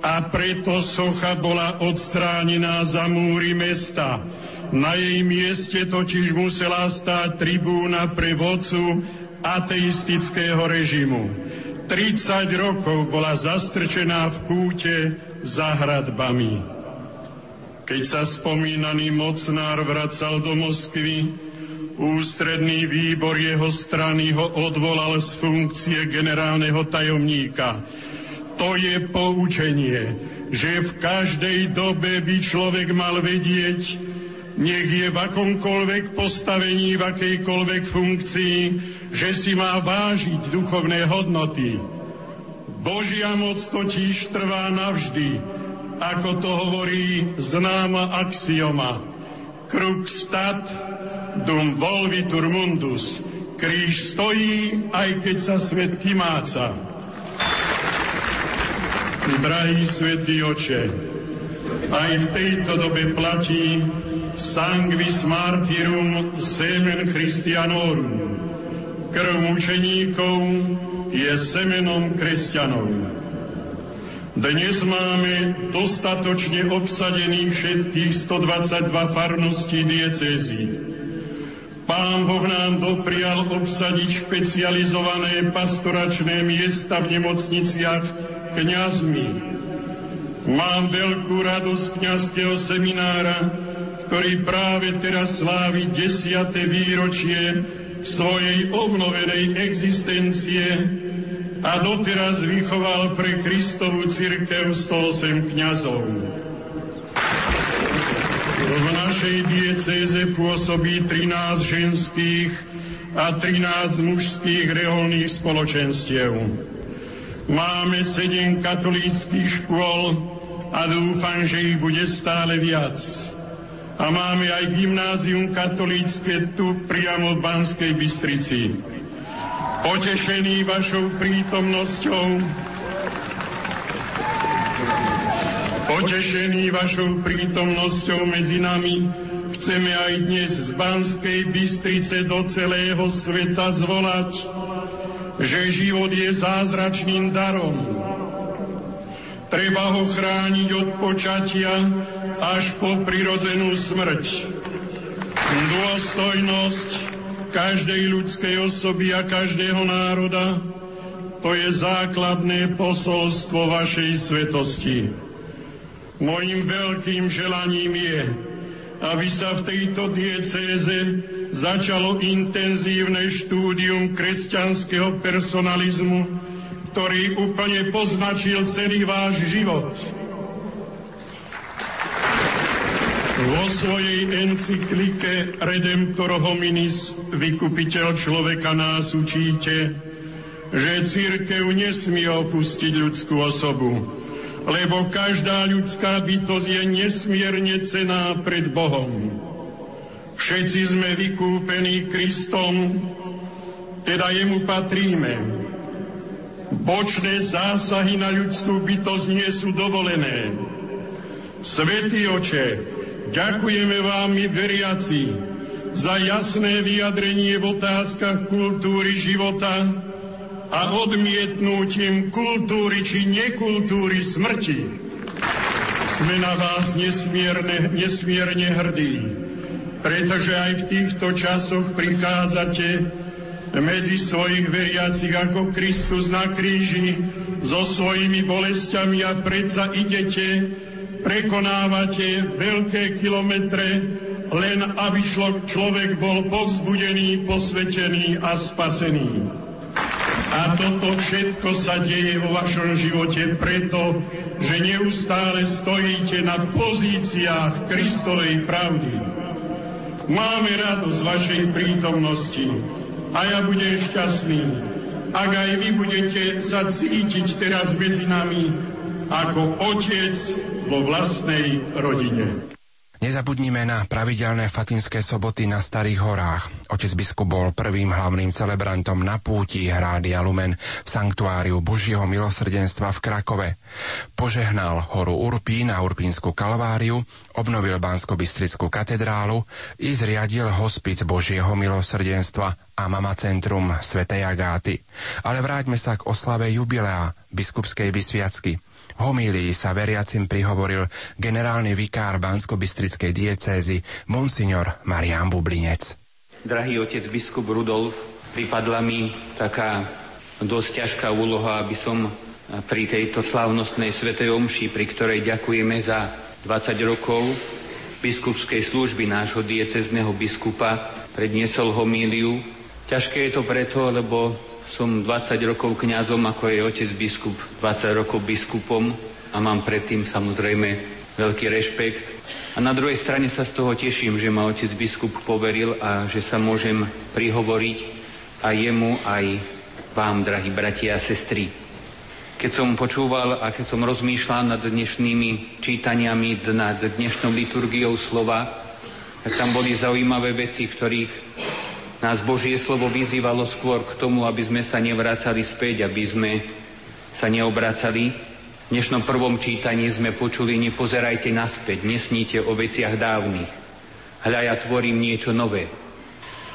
Speaker 8: a preto socha bola odstránená za múry mesta. Na jej mieste totiž musela stáť tribúna pre vodcu ateistického režimu. 30 rokov bola zastrčená v kúte za hradbami. Keď sa spomínaný mocnár vracal do Moskvy, ústredný výbor jeho strany ho odvolal z funkcie generálneho tajomníka. To je poučenie, že v každej dobe by človek mal vedieť, nech je v akomkoľvek postavení, v akejkoľvek funkcii, že si má vážiť duchovné hodnoty. Božia moc totiž trvá navždy, ako to hovorí známa axioma. Kruk stat, dum volvitur mundus. Kríž stojí, aj keď sa svet kymáca. Drahý svätý oče, aj v tejto dobe platí sanguis martyrum semen Christianorum. Krv mučeníkov je semenom kresťanov. Dnes máme dostatočne obsadených všetkých 122 farností diecézy. Pán Boh nám doprial obsadiť špecializované pastoračné miesta v nemocniciach kňazmi. Mám veľkú radosť kňazského seminára, ktorý práve teraz slávi desiate výročie svojej obnovenej existencie a doteraz vychoval pre Kristovú církev 108 kňazov. V našej diecéze pôsobí 13 ženských a 13 mužských reholných spoločenstiev. Máme 7 katolíckých škôl a dúfam, že ich bude stále viac. A máme aj gymnázium katolícke tu priamo v Banskej Bystrici. Potešený vašou prítomnosťou, potešený vašou prítomnosťou medzi nami, chceme aj dnes z Banskej Bystrice do celého sveta zvolať, že život je zázračným darom. Treba ho chrániť od počatia až po prirodzenú smrť. Dôstojnosť, každej ľudskej osoby a každého národa. To je základné posolstvo vašej svetosti. Mojím veľkým želaním je, aby sa v tejto diecéze začalo intenzívne štúdium kresťanského personalizmu, ktorý úplne poznačil celý váš život Vo svojej encyklike Redemptor hominis, vykupiteľ človeka nás učíte, že církev nesmie opustiť ľudskú osobu, lebo každá ľudská bytosť je nesmierne cená pred Bohom. Všetci sme vykúpení Kristom, teda jemu patríme. Bočné zásahy na ľudskú bytosť nie sú dovolené. Svetý oče, Ďakujeme vám, my veriaci, za jasné vyjadrenie v otázkach kultúry života a odmietnutím kultúry či nekultúry smrti. Sme na vás nesmierne, nesmierne hrdí, pretože aj v týchto časoch prichádzate medzi svojich veriacich ako Kristus na kríži so svojimi bolestiami a predsa idete prekonávate veľké kilometre, len aby človek bol povzbudený, posvetený a spasený. A toto všetko sa deje vo vašom živote preto, že neustále stojíte na pozíciách Kristovej pravdy. máme radosť vašej prítomnosti a ja budem šťastný, ak aj vy budete sa cítiť teraz medzi nami ako otec vo vlastnej rodine.
Speaker 2: Nezabudnime na pravidelné fatimské soboty na Starých horách. Otec biskup bol prvým hlavným celebrantom na púti Hrádia Lumen v sanktuáriu Božieho milosrdenstva v Krakove. Požehnal horu Urpín a Urpínsku kalváriu, obnovil bansko bystrickú katedrálu i zriadil hospic Božieho milosrdenstva a Mama Centrum Svetej Agáty. Ale vráťme sa k oslave jubilea biskupskej vysviacky – homílii sa veriacim prihovoril generálny vikár Bansko-Bystrickej diecézy Monsignor Marian Bublinec.
Speaker 18: Drahý otec biskup Rudolf, pripadla mi taká dosť ťažká úloha, aby som pri tejto slávnostnej svetej omši, pri ktorej ďakujeme za 20 rokov biskupskej služby nášho diecezneho biskupa, predniesol homíliu. Ťažké je to preto, lebo som 20 rokov kňazom, ako je otec biskup, 20 rokov biskupom a mám predtým samozrejme veľký rešpekt. A na druhej strane sa z toho teším, že ma otec biskup poveril a že sa môžem prihovoriť aj jemu, aj vám, drahí bratia a sestry. Keď som počúval a keď som rozmýšľal nad dnešnými čítaniami, nad dnešnou liturgiou slova, tak tam boli zaujímavé veci, ktorých nás Božie slovo vyzývalo skôr k tomu, aby sme sa nevracali späť, aby sme sa neobracali. V dnešnom prvom čítaní sme počuli, nepozerajte naspäť, nesníte o veciach dávnych. Hľa ja tvorím niečo nové.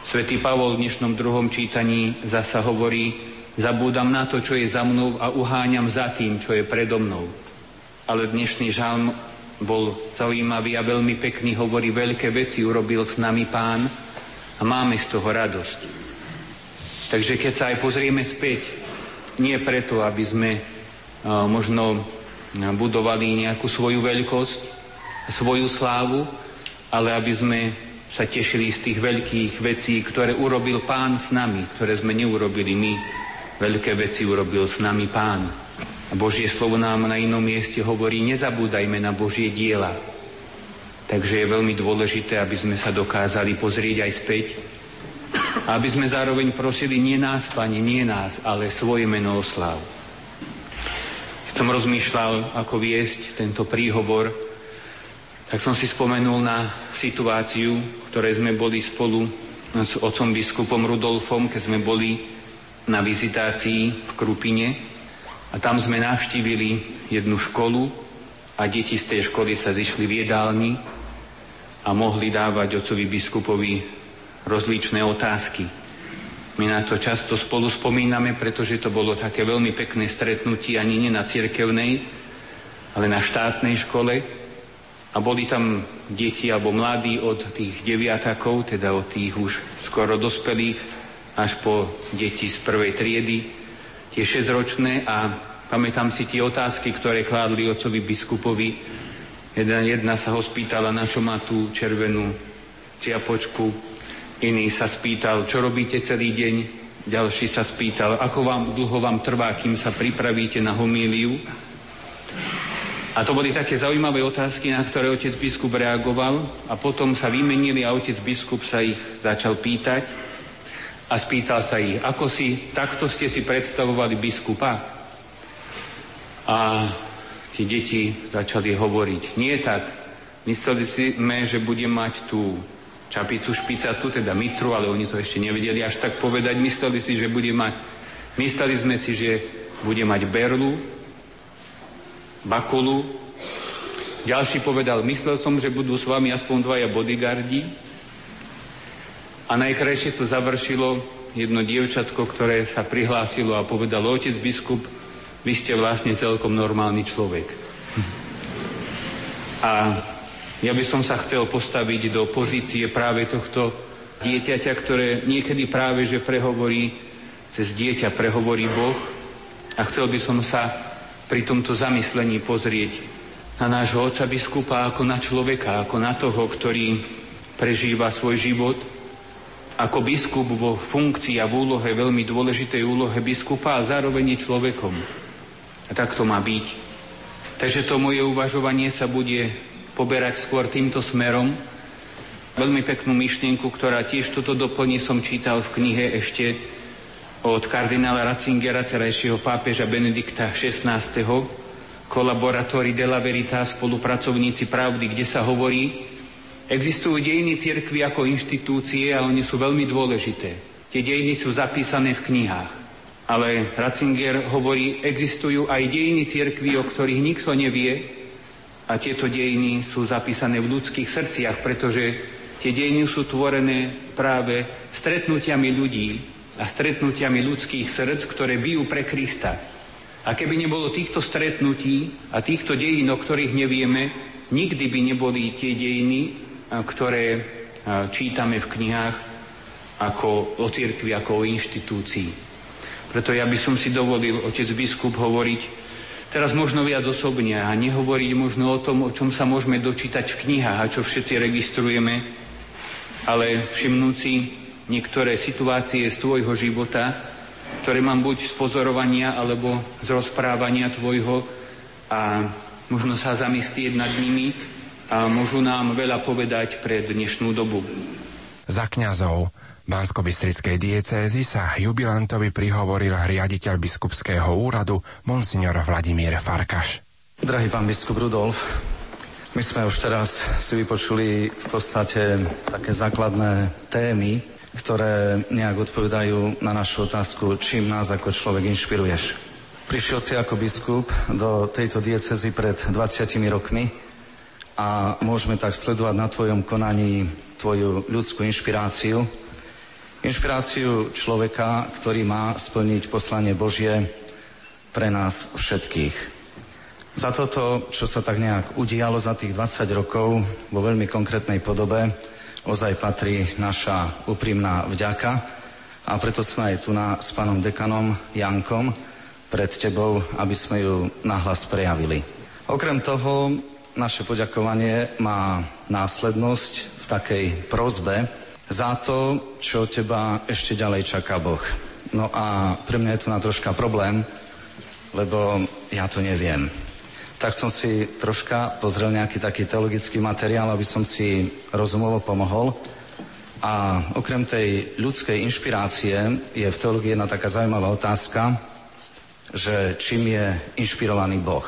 Speaker 18: Svetý Pavol v dnešnom druhom čítaní zasa hovorí, zabúdam na to, čo je za mnou a uháňam za tým, čo je predo mnou. Ale dnešný žalm bol zaujímavý a veľmi pekný, hovorí, veľké veci urobil s nami pán, a máme z toho radosť. Takže keď sa aj pozrieme späť, nie preto, aby sme možno budovali nejakú svoju veľkosť, svoju slávu, ale aby sme sa tešili z tých veľkých vecí, ktoré urobil Pán s nami, ktoré sme neurobili my. Veľké veci urobil s nami Pán. Božie slovo nám na inom mieste hovorí, nezabúdajme na Božie diela, Takže je veľmi dôležité, aby sme sa dokázali pozrieť aj späť. Aby sme zároveň prosili nie nás, Pane, nie nás, ale svoje meno oslav. Keď som rozmýšľal, ako viesť tento príhovor, tak som si spomenul na situáciu, ktorej sme boli spolu s otcom biskupom Rudolfom, keď sme boli na vizitácii v Krupine a tam sme navštívili jednu školu a deti z tej školy sa zišli v jedálni a mohli dávať otcovi biskupovi rozličné otázky. My na to často spolu spomíname, pretože to bolo také veľmi pekné stretnutie ani nie na cirkevnej, ale na štátnej škole. A boli tam deti alebo mladí od tých deviatakov, teda od tých už skoro dospelých, až po deti z prvej triedy, tie šesťročné a pamätám si tie otázky, ktoré kládli otcovi biskupovi, Jedna, jedna sa ho spýtala, na čo má tú červenú čiapočku. Iný sa spýtal, čo robíte celý deň. Ďalší sa spýtal, ako vám dlho vám trvá, kým sa pripravíte na homíliu. A to boli také zaujímavé otázky, na ktoré otec biskup reagoval a potom sa vymenili a otec biskup sa ich začal pýtať a spýtal sa ich, ako si, takto ste si predstavovali biskupa? A tie deti začali hovoriť, nie tak, mysleli sme, že bude mať tú čapicu špicatu, teda mitru, ale oni to ešte nevedeli až tak povedať, mysleli si, že bude mať, mysleli sme si, že bude mať berlu, bakulu, ďalší povedal, myslel som, že budú s vami aspoň dvaja bodyguardi. A najkrajšie to završilo. Jedno dievčatko, ktoré sa prihlásilo a povedalo, otec biskup, vy ste vlastne celkom normálny človek. A ja by som sa chcel postaviť do pozície práve tohto dieťaťa, ktoré niekedy práve, že prehovorí, cez dieťa prehovorí Boh a chcel by som sa pri tomto zamyslení pozrieť na nášho oca biskupa ako na človeka, ako na toho, ktorý prežíva svoj život, ako biskup vo funkcii a v úlohe, veľmi dôležitej úlohe biskupa a zároveň je človekom. A tak to má byť. Takže to moje uvažovanie sa bude poberať skôr týmto smerom, veľmi peknú myšlienku, ktorá tiež toto doplní, som čítal v knihe ešte od kardinála Ratzingera, terajšieho pápeža Benedikta XVI. Kolaboratóri della Verita, spolupracovníci pravdy, kde sa hovorí, existujú dejiny cirkvy ako inštitúcie a oni sú veľmi dôležité. Tie dejiny sú zapísané v knihách. Ale Ratzinger hovorí, existujú aj dejiny cirkvy, o ktorých nikto nevie, a tieto dejiny sú zapísané v ľudských srdciach, pretože tie dejiny sú tvorené práve stretnutiami ľudí a stretnutiami ľudských srdc, ktoré bijú pre Krista. A keby nebolo týchto stretnutí a týchto dejín, o ktorých nevieme, nikdy by neboli tie dejiny, ktoré čítame v knihách ako o cirkvi, ako o inštitúcii. Preto ja by som si dovolil, otec biskup, hovoriť Teraz možno viac osobne a nehovoriť možno o tom, o čom sa môžeme dočítať v knihách a čo všetci registrujeme, ale všimnúci niektoré situácie z tvojho života, ktoré mám buď z pozorovania alebo z rozprávania tvojho a možno sa zamyslieť nad nimi a môžu nám veľa povedať pre dnešnú dobu.
Speaker 2: Za kňazov bansko diecézy sa jubilantovi prihovoril riaditeľ biskupského úradu monsignor Vladimír Farkaš.
Speaker 19: Drahý pán biskup Rudolf, my sme už teraz si vypočuli v podstate také základné témy, ktoré nejak odpovedajú na našu otázku, čím nás ako človek inšpiruješ. Prišiel si ako biskup do tejto diecezy pred 20 rokmi a môžeme tak sledovať na tvojom konaní tvoju ľudskú inšpiráciu, Inšpiráciu človeka, ktorý má splniť poslanie Božie pre nás všetkých. Za toto, čo sa tak nejak udialo za tých 20 rokov vo veľmi konkrétnej podobe, ozaj patrí naša úprimná vďaka a preto sme aj tu na, s pánom dekanom Jankom pred tebou, aby sme ju nahlas prejavili. Okrem toho, naše poďakovanie má následnosť v takej prozbe, za to, čo teba ešte ďalej čaká Boh. No a pre mňa je tu na troška problém, lebo ja to neviem. Tak som si troška pozrel nejaký taký teologický materiál, aby som si rozumovo pomohol. A okrem tej ľudskej inšpirácie je v teológii jedna taká zaujímavá otázka, že čím je inšpirovaný Boh.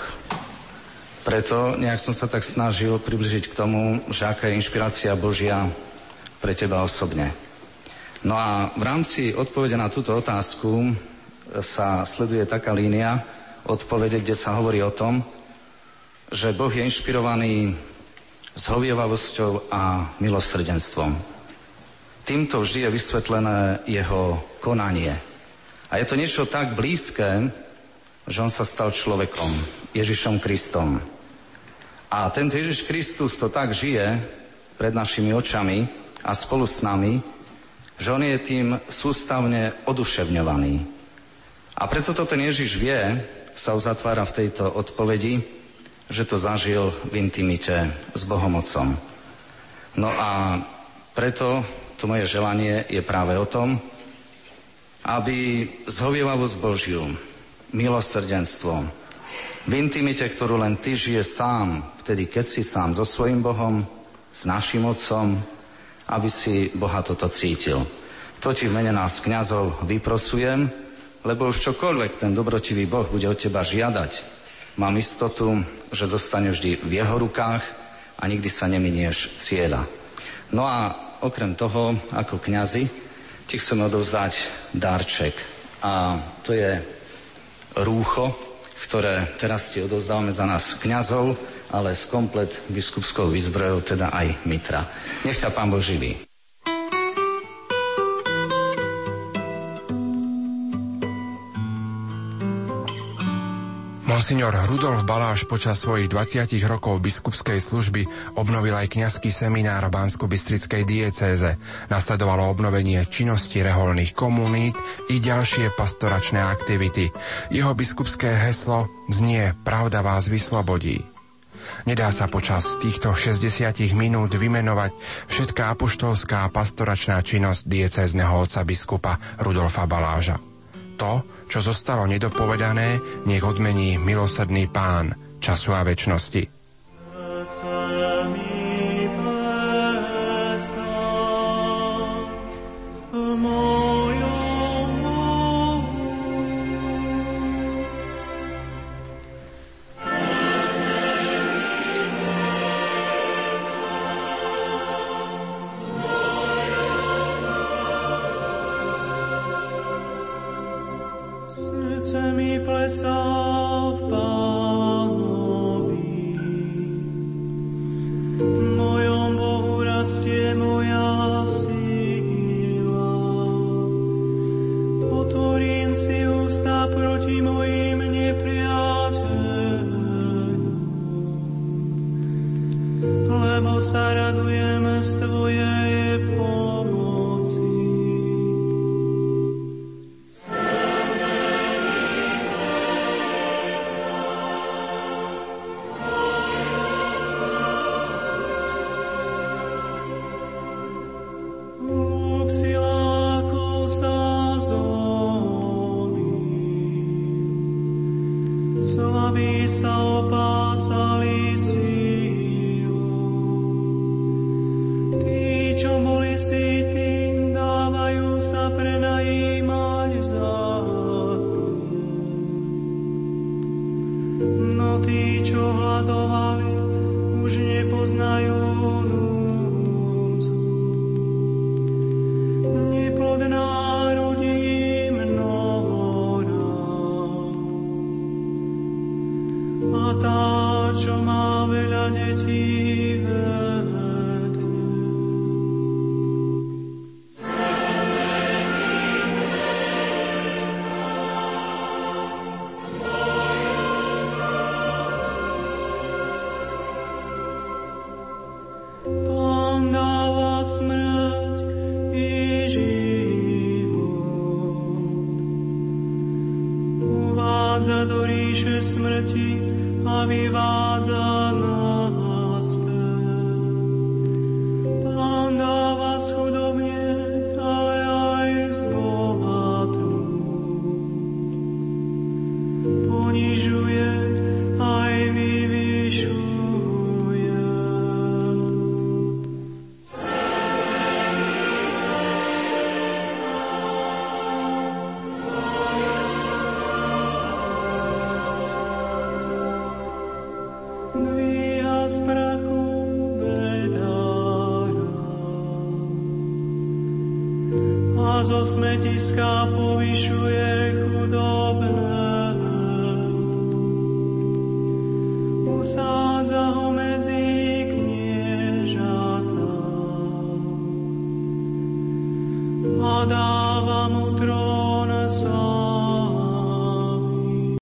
Speaker 19: Preto nejak som sa tak snažil približiť k tomu, že aká je inšpirácia Božia pre teba osobne. No a v rámci odpovede na túto otázku sa sleduje taká línia odpovede, kde sa hovorí o tom, že Boh je inšpirovaný zhovievavosťou a milosrdenstvom. Týmto vždy je vysvetlené jeho konanie. A je to niečo tak blízke, že on sa stal človekom, Ježišom Kristom. A tento Ježiš Kristus to tak žije pred našimi očami, a spolu s nami, že on je tým sústavne oduševňovaný. A preto to ten Ježiš vie, sa uzatvára v tejto odpovedi, že to zažil v intimite s Bohomocom. No a preto to moje želanie je práve o tom, aby zhovievavosť Božiu, milosrdenstvo, v intimite, ktorú len Ty žije sám, vtedy keď si sám so svojim Bohom, s našim Otcom, aby si Boha toto cítil. To ti v mene nás, kňazov, vyprosujem, lebo už čokoľvek ten dobrotivý Boh bude od teba žiadať, mám istotu, že zostane vždy v jeho rukách a nikdy sa neminieš cieľa. No a okrem toho, ako kňazi, ti chceme odovzdať darček. A to je rúcho, ktoré teraz ti odovzdávame za nás kňazov, ale s komplet biskupskou výzbrojou, teda aj Mitra. Nech ťa Pán Boh.
Speaker 2: Monsignor Rudolf Baláš počas svojich 20 rokov biskupskej služby obnovil aj kňazský seminár v bansko bystrickej diecéze. Nasledovalo obnovenie činnosti reholných komunít i ďalšie pastoračné aktivity. Jeho biskupské heslo znie Pravda vás vyslobodí. Nedá sa počas týchto 60 minút vymenovať všetká apoštolská pastoračná činnosť diecézneho otca biskupa Rudolfa Baláža. To, čo zostalo nedopovedané, nech odmení milosrdný pán času a väčšnosti.